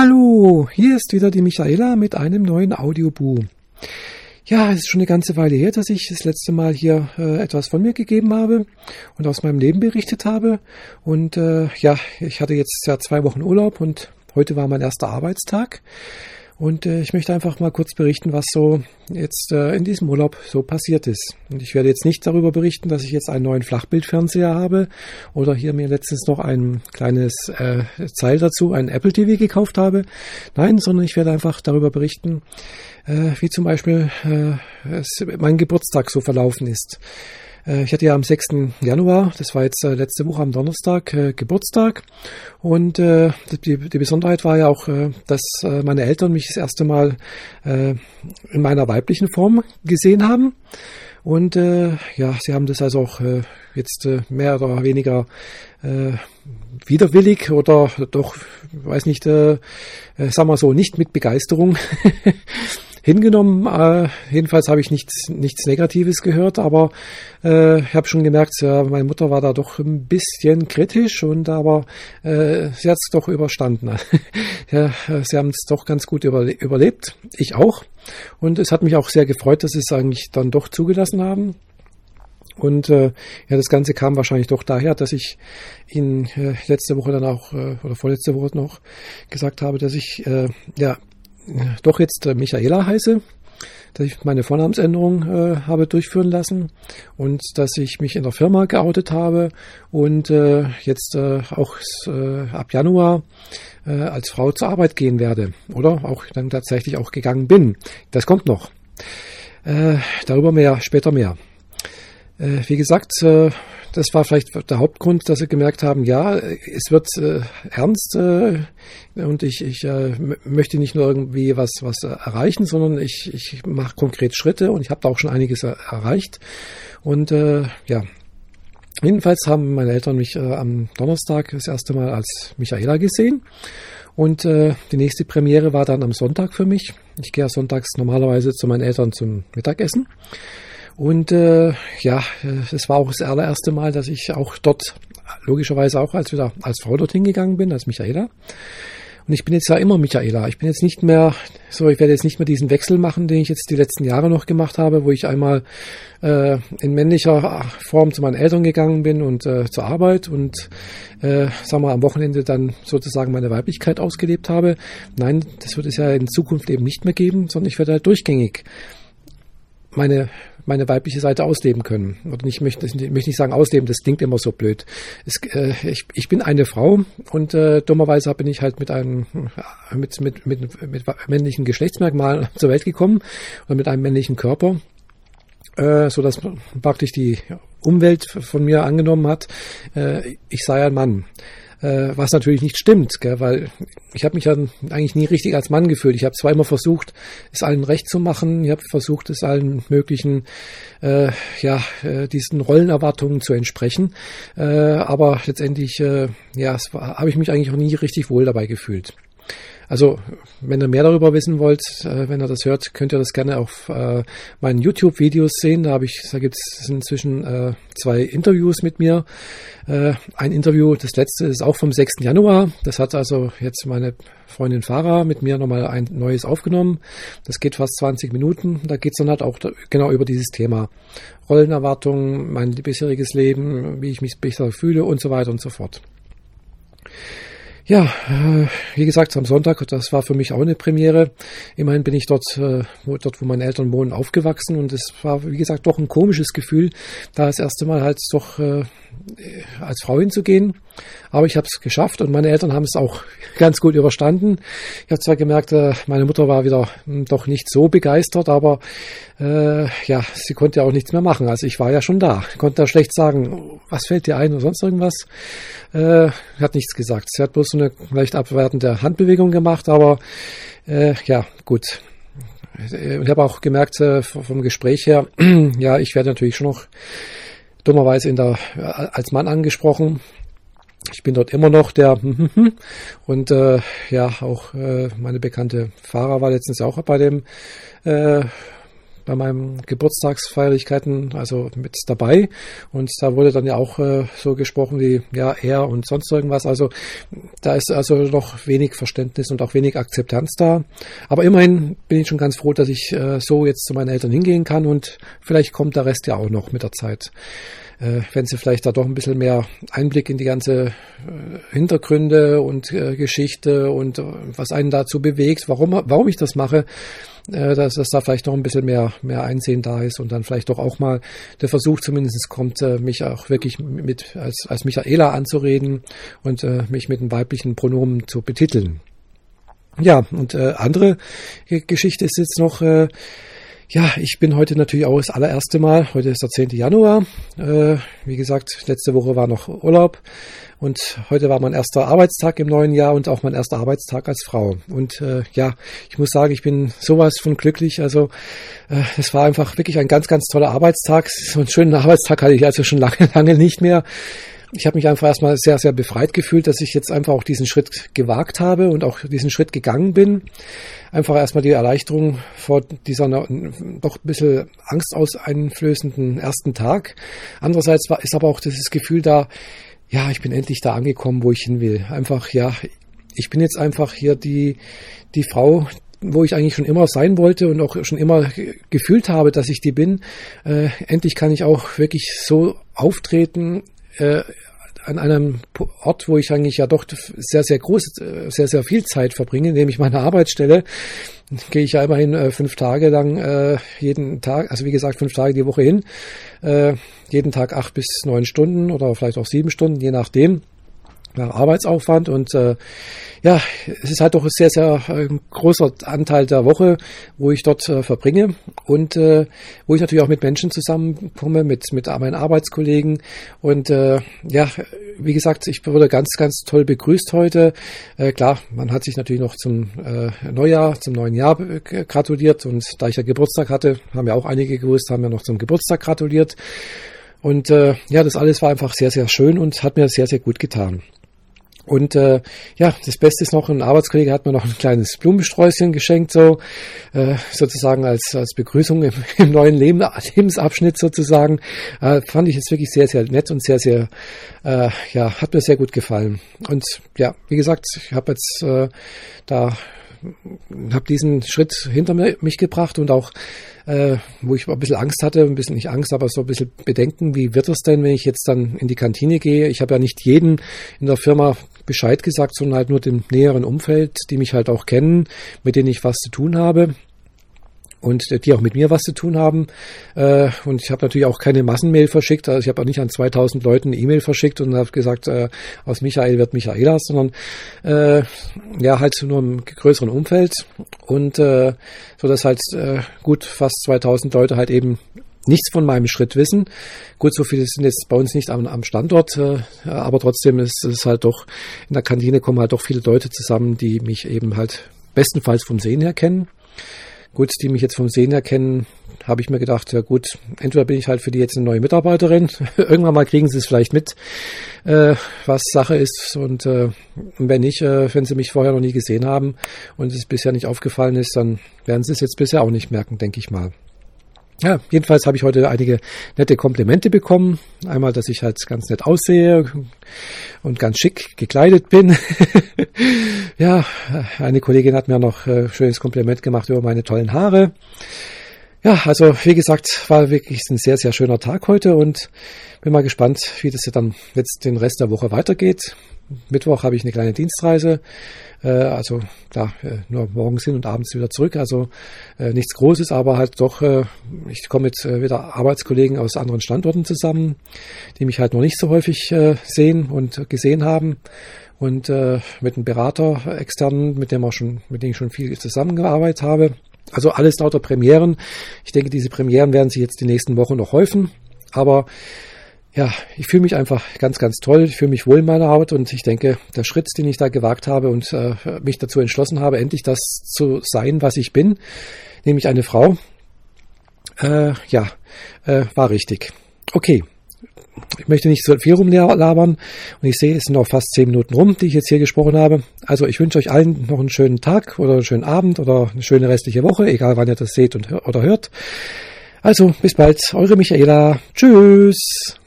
Hallo, hier ist wieder die Michaela mit einem neuen Audiobu. Ja, es ist schon eine ganze Weile her, dass ich das letzte Mal hier äh, etwas von mir gegeben habe und aus meinem Leben berichtet habe. Und äh, ja, ich hatte jetzt ja zwei Wochen Urlaub und heute war mein erster Arbeitstag. Und äh, ich möchte einfach mal kurz berichten, was so jetzt äh, in diesem Urlaub so passiert ist. Und ich werde jetzt nicht darüber berichten, dass ich jetzt einen neuen Flachbildfernseher habe oder hier mir letztens noch ein kleines äh, Zeil dazu, ein Apple TV gekauft habe. Nein, sondern ich werde einfach darüber berichten, äh, wie zum Beispiel äh, es, mein Geburtstag so verlaufen ist. Äh, ich hatte ja am 6. Januar, das war jetzt äh, letzte Woche am Donnerstag, äh, Geburtstag. Und die, Besonderheit war ja auch, dass meine Eltern mich das erste Mal in meiner weiblichen Form gesehen haben. Und ja, sie haben das also auch jetzt mehr oder weniger widerwillig oder doch, weiß nicht, sagen wir so, nicht mit Begeisterung hingenommen. Äh, jedenfalls habe ich nichts, nichts Negatives gehört, aber äh, ich habe schon gemerkt, ja, meine Mutter war da doch ein bisschen kritisch und aber äh, sie hat es doch überstanden. ja, sie haben es doch ganz gut überle überlebt, ich auch. Und es hat mich auch sehr gefreut, dass sie es eigentlich dann doch zugelassen haben. Und äh, ja, das Ganze kam wahrscheinlich doch daher, dass ich Ihnen äh, letzte Woche dann auch äh, oder vorletzte Woche noch gesagt habe, dass ich äh, ja doch jetzt äh, Michaela heiße, dass ich meine Vornamensänderung äh, habe durchführen lassen und dass ich mich in der Firma geoutet habe und äh, jetzt äh, auch äh, ab Januar äh, als Frau zur Arbeit gehen werde oder auch dann tatsächlich auch gegangen bin. Das kommt noch. Äh, darüber mehr, später mehr. Äh, wie gesagt, äh, das war vielleicht der Hauptgrund, dass sie gemerkt haben, ja, es wird äh, ernst und ich, ich möchte nicht nur irgendwie was, was erreichen, sondern ich, ich mache konkret Schritte und ich habe da auch schon einiges erreicht. Und ja, jedenfalls haben meine Eltern mich am Donnerstag das erste Mal als Michaela gesehen. Und die nächste Premiere war dann am Sonntag für mich. Ich gehe sonntags normalerweise zu meinen Eltern zum Mittagessen. Und äh, ja, es war auch das allererste Mal, dass ich auch dort, logischerweise auch als wieder als Frau dorthin gegangen bin, als Michaela. Und ich bin jetzt ja immer Michaela. Ich bin jetzt nicht mehr, so ich werde jetzt nicht mehr diesen Wechsel machen, den ich jetzt die letzten Jahre noch gemacht habe, wo ich einmal äh, in männlicher Form zu meinen Eltern gegangen bin und äh, zur Arbeit und äh, sagen wir am Wochenende dann sozusagen meine Weiblichkeit ausgelebt habe. Nein, das wird es ja in Zukunft eben nicht mehr geben, sondern ich werde halt durchgängig meine meine weibliche Seite ausleben können. Oder ich möchte, ich möchte nicht sagen ausleben, das klingt immer so blöd. Es, äh, ich, ich bin eine Frau und äh, dummerweise bin ich halt mit einem mit, mit, mit, mit männlichen Geschlechtsmerkmalen zur Welt gekommen oder mit einem männlichen Körper, äh, so dass praktisch die Umwelt von mir angenommen hat, äh, ich sei ein Mann äh, was natürlich nicht stimmt, gell, weil ich habe mich ja eigentlich nie richtig als Mann gefühlt. Ich habe immer versucht, es allen recht zu machen, ich habe versucht, es allen möglichen, äh, ja, äh, diesen Rollenerwartungen zu entsprechen, äh, aber letztendlich, äh, ja, habe ich mich eigentlich auch nie richtig wohl dabei gefühlt. Also, wenn ihr mehr darüber wissen wollt, äh, wenn ihr das hört, könnt ihr das gerne auf äh, meinen YouTube-Videos sehen. Da habe ich, da gibt es inzwischen äh, zwei Interviews mit mir. Äh, ein Interview, das letzte ist auch vom 6. Januar. Das hat also jetzt meine Freundin Farah mit mir nochmal ein neues aufgenommen. Das geht fast 20 Minuten. Da geht es dann halt auch genau über dieses Thema. Rollenerwartungen, mein bisheriges Leben, wie ich mich besser fühle und so weiter und so fort. Ja, äh, wie gesagt, am Sonntag, das war für mich auch eine Premiere. Immerhin bin ich dort, äh, wo, dort, wo meine Eltern wohnen, aufgewachsen und es war, wie gesagt, doch ein komisches Gefühl, da das erste Mal halt doch äh, als Frau hinzugehen. Aber ich habe es geschafft und meine Eltern haben es auch ganz gut überstanden. Ich habe zwar gemerkt, äh, meine Mutter war wieder hm, doch nicht so begeistert, aber äh, ja, sie konnte ja auch nichts mehr machen. Also ich war ja schon da. Konnte da schlecht sagen, was fällt dir ein oder sonst irgendwas. Äh, hat nichts gesagt. Sie hat bloß so eine leicht abwertende Handbewegung gemacht, aber äh, ja, gut. Ich habe auch gemerkt äh, vom Gespräch her, ja, ich werde natürlich schon noch dummerweise in der, als Mann angesprochen. Ich bin dort immer noch der und äh, ja, auch äh, meine bekannte Fahrer war letztens auch bei dem äh, bei meinen Geburtstagsfeierlichkeiten also mit dabei und da wurde dann ja auch äh, so gesprochen wie ja er und sonst irgendwas. Also da ist also noch wenig Verständnis und auch wenig Akzeptanz da. Aber immerhin bin ich schon ganz froh, dass ich äh, so jetzt zu meinen Eltern hingehen kann und vielleicht kommt der Rest ja auch noch mit der Zeit äh, wenn sie vielleicht da doch ein bisschen mehr Einblick in die ganze äh, Hintergründe und äh, Geschichte und äh, was einen dazu bewegt, warum, warum ich das mache, äh, dass, dass da vielleicht noch ein bisschen mehr, mehr Einsehen da ist und dann vielleicht doch auch mal der Versuch zumindest kommt, äh, mich auch wirklich mit als, als Michaela anzureden und mich mit einem weiblichen Pronomen zu betiteln. Ja, und andere Geschichte ist jetzt noch, ja, ich bin heute natürlich auch das allererste Mal. Heute ist der 10. Januar. Äh, wie gesagt, letzte Woche war noch Urlaub und heute war mein erster Arbeitstag im neuen Jahr und auch mein erster Arbeitstag als Frau. Und äh, ja, ich muss sagen, ich bin sowas von glücklich. Also äh, es war einfach wirklich ein ganz, ganz toller Arbeitstag. So einen schönen Arbeitstag hatte ich also schon lange, lange nicht mehr ich habe mich einfach erstmal sehr, sehr befreit gefühlt, dass ich jetzt einfach auch diesen Schritt gewagt habe und auch diesen Schritt gegangen bin. Einfach erstmal die Erleichterung vor dieser doch ein bisschen angsteinflößenden ersten Tag. Andererseits war, ist aber auch dieses Gefühl da, ja, ich bin endlich da angekommen, wo ich hin will. Einfach, ja, ich bin jetzt einfach hier die, die Frau, wo ich eigentlich schon immer sein wollte und auch schon immer gefühlt habe, dass ich die bin. Äh, endlich kann ich auch wirklich so auftreten, äh, an einem Ort, wo ich eigentlich ja doch sehr, sehr groß, äh, sehr, sehr viel Zeit verbringe, nämlich meine Arbeitsstelle, gehe ich ja immerhin äh, fünf Tage lang äh, jeden Tag, also wie gesagt fünf Tage die Woche hin, äh, jeden Tag acht bis neun Stunden oder vielleicht auch sieben Stunden, je nachdem. Arbeitsaufwand und äh, ja, es ist halt doch ein sehr, sehr äh, großer Anteil der Woche, wo ich dort äh, verbringe und äh, wo ich natürlich auch mit Menschen zusammenkomme, mit, mit meinen Arbeitskollegen und äh, ja, wie gesagt, ich wurde ganz, ganz toll begrüßt heute. Äh, klar, man hat sich natürlich noch zum äh, Neujahr, zum neuen Jahr gratuliert und da ich ja Geburtstag hatte, haben ja auch einige gewusst, haben ja noch zum Geburtstag gratuliert. Und äh, ja, das alles war einfach sehr, sehr schön und hat mir sehr, sehr gut getan. Und äh, ja, das Beste ist noch, ein Arbeitskollege hat mir noch ein kleines Blumensträußchen geschenkt, so äh, sozusagen als, als Begrüßung im, im neuen Leben, Lebensabschnitt sozusagen. Äh, fand ich jetzt wirklich sehr, sehr nett und sehr, sehr, äh, ja, hat mir sehr gut gefallen. Und ja, wie gesagt, ich habe jetzt äh, da habe diesen Schritt hinter mich gebracht und auch, äh, wo ich ein bisschen Angst hatte, ein bisschen nicht Angst, aber so ein bisschen Bedenken, wie wird es denn, wenn ich jetzt dann in die Kantine gehe? Ich habe ja nicht jeden in der Firma Bescheid gesagt, sondern halt nur dem näheren Umfeld, die mich halt auch kennen, mit denen ich was zu tun habe und die auch mit mir was zu tun haben. Äh, und ich habe natürlich auch keine Massenmail verschickt. Also ich habe auch nicht an 2000 Leuten eine E-Mail verschickt und habe gesagt, äh, aus Michael wird Michaela, sondern äh, ja halt nur im größeren Umfeld und äh, so dass halt äh, gut fast 2000 Leute halt eben nichts von meinem Schritt wissen. Gut, so viele sind jetzt bei uns nicht am, am Standort, äh, aber trotzdem ist es halt doch, in der Kantine kommen halt doch viele Leute zusammen, die mich eben halt bestenfalls vom Sehen her kennen. Gut, die mich jetzt vom Sehen her kennen, habe ich mir gedacht, ja gut, entweder bin ich halt für die jetzt eine neue Mitarbeiterin, irgendwann mal kriegen sie es vielleicht mit, äh, was Sache ist und äh, wenn nicht, äh, wenn sie mich vorher noch nie gesehen haben und es bisher nicht aufgefallen ist, dann werden sie es jetzt bisher auch nicht merken, denke ich mal. Ja, jedenfalls habe ich heute einige nette Komplimente bekommen. Einmal, dass ich halt ganz nett aussehe und ganz schick gekleidet bin. ja, eine Kollegin hat mir noch ein äh, schönes Kompliment gemacht über meine tollen Haare. Ja, also wie gesagt, war wirklich ein sehr, sehr schöner Tag heute und bin mal gespannt, wie das dann jetzt den Rest der Woche weitergeht. Mittwoch habe ich eine kleine Dienstreise, äh, also da äh, nur morgens hin und abends wieder zurück. Also äh, nichts Großes, aber halt doch, äh, ich komme mit äh, wieder Arbeitskollegen aus anderen Standorten zusammen, die mich halt noch nicht so häufig äh, sehen und gesehen haben. Und äh, mit einem Berater externen, mit dem auch schon, mit dem ich schon viel zusammengearbeitet habe. Also alles lauter Premieren. Ich denke, diese Premieren werden sich jetzt die nächsten Wochen noch häufen. Aber ja, ich fühle mich einfach ganz, ganz toll. Ich fühle mich wohl in meiner Haut und ich denke, der Schritt, den ich da gewagt habe und äh, mich dazu entschlossen habe, endlich das zu sein, was ich bin, nämlich eine Frau, äh, ja, äh, war richtig. Okay, ich möchte nicht so viel rumlabern und ich sehe, es sind noch fast zehn Minuten rum, die ich jetzt hier gesprochen habe. Also ich wünsche euch allen noch einen schönen Tag oder einen schönen Abend oder eine schöne restliche Woche, egal wann ihr das seht und, oder hört. Also bis bald, eure Michaela. Tschüss.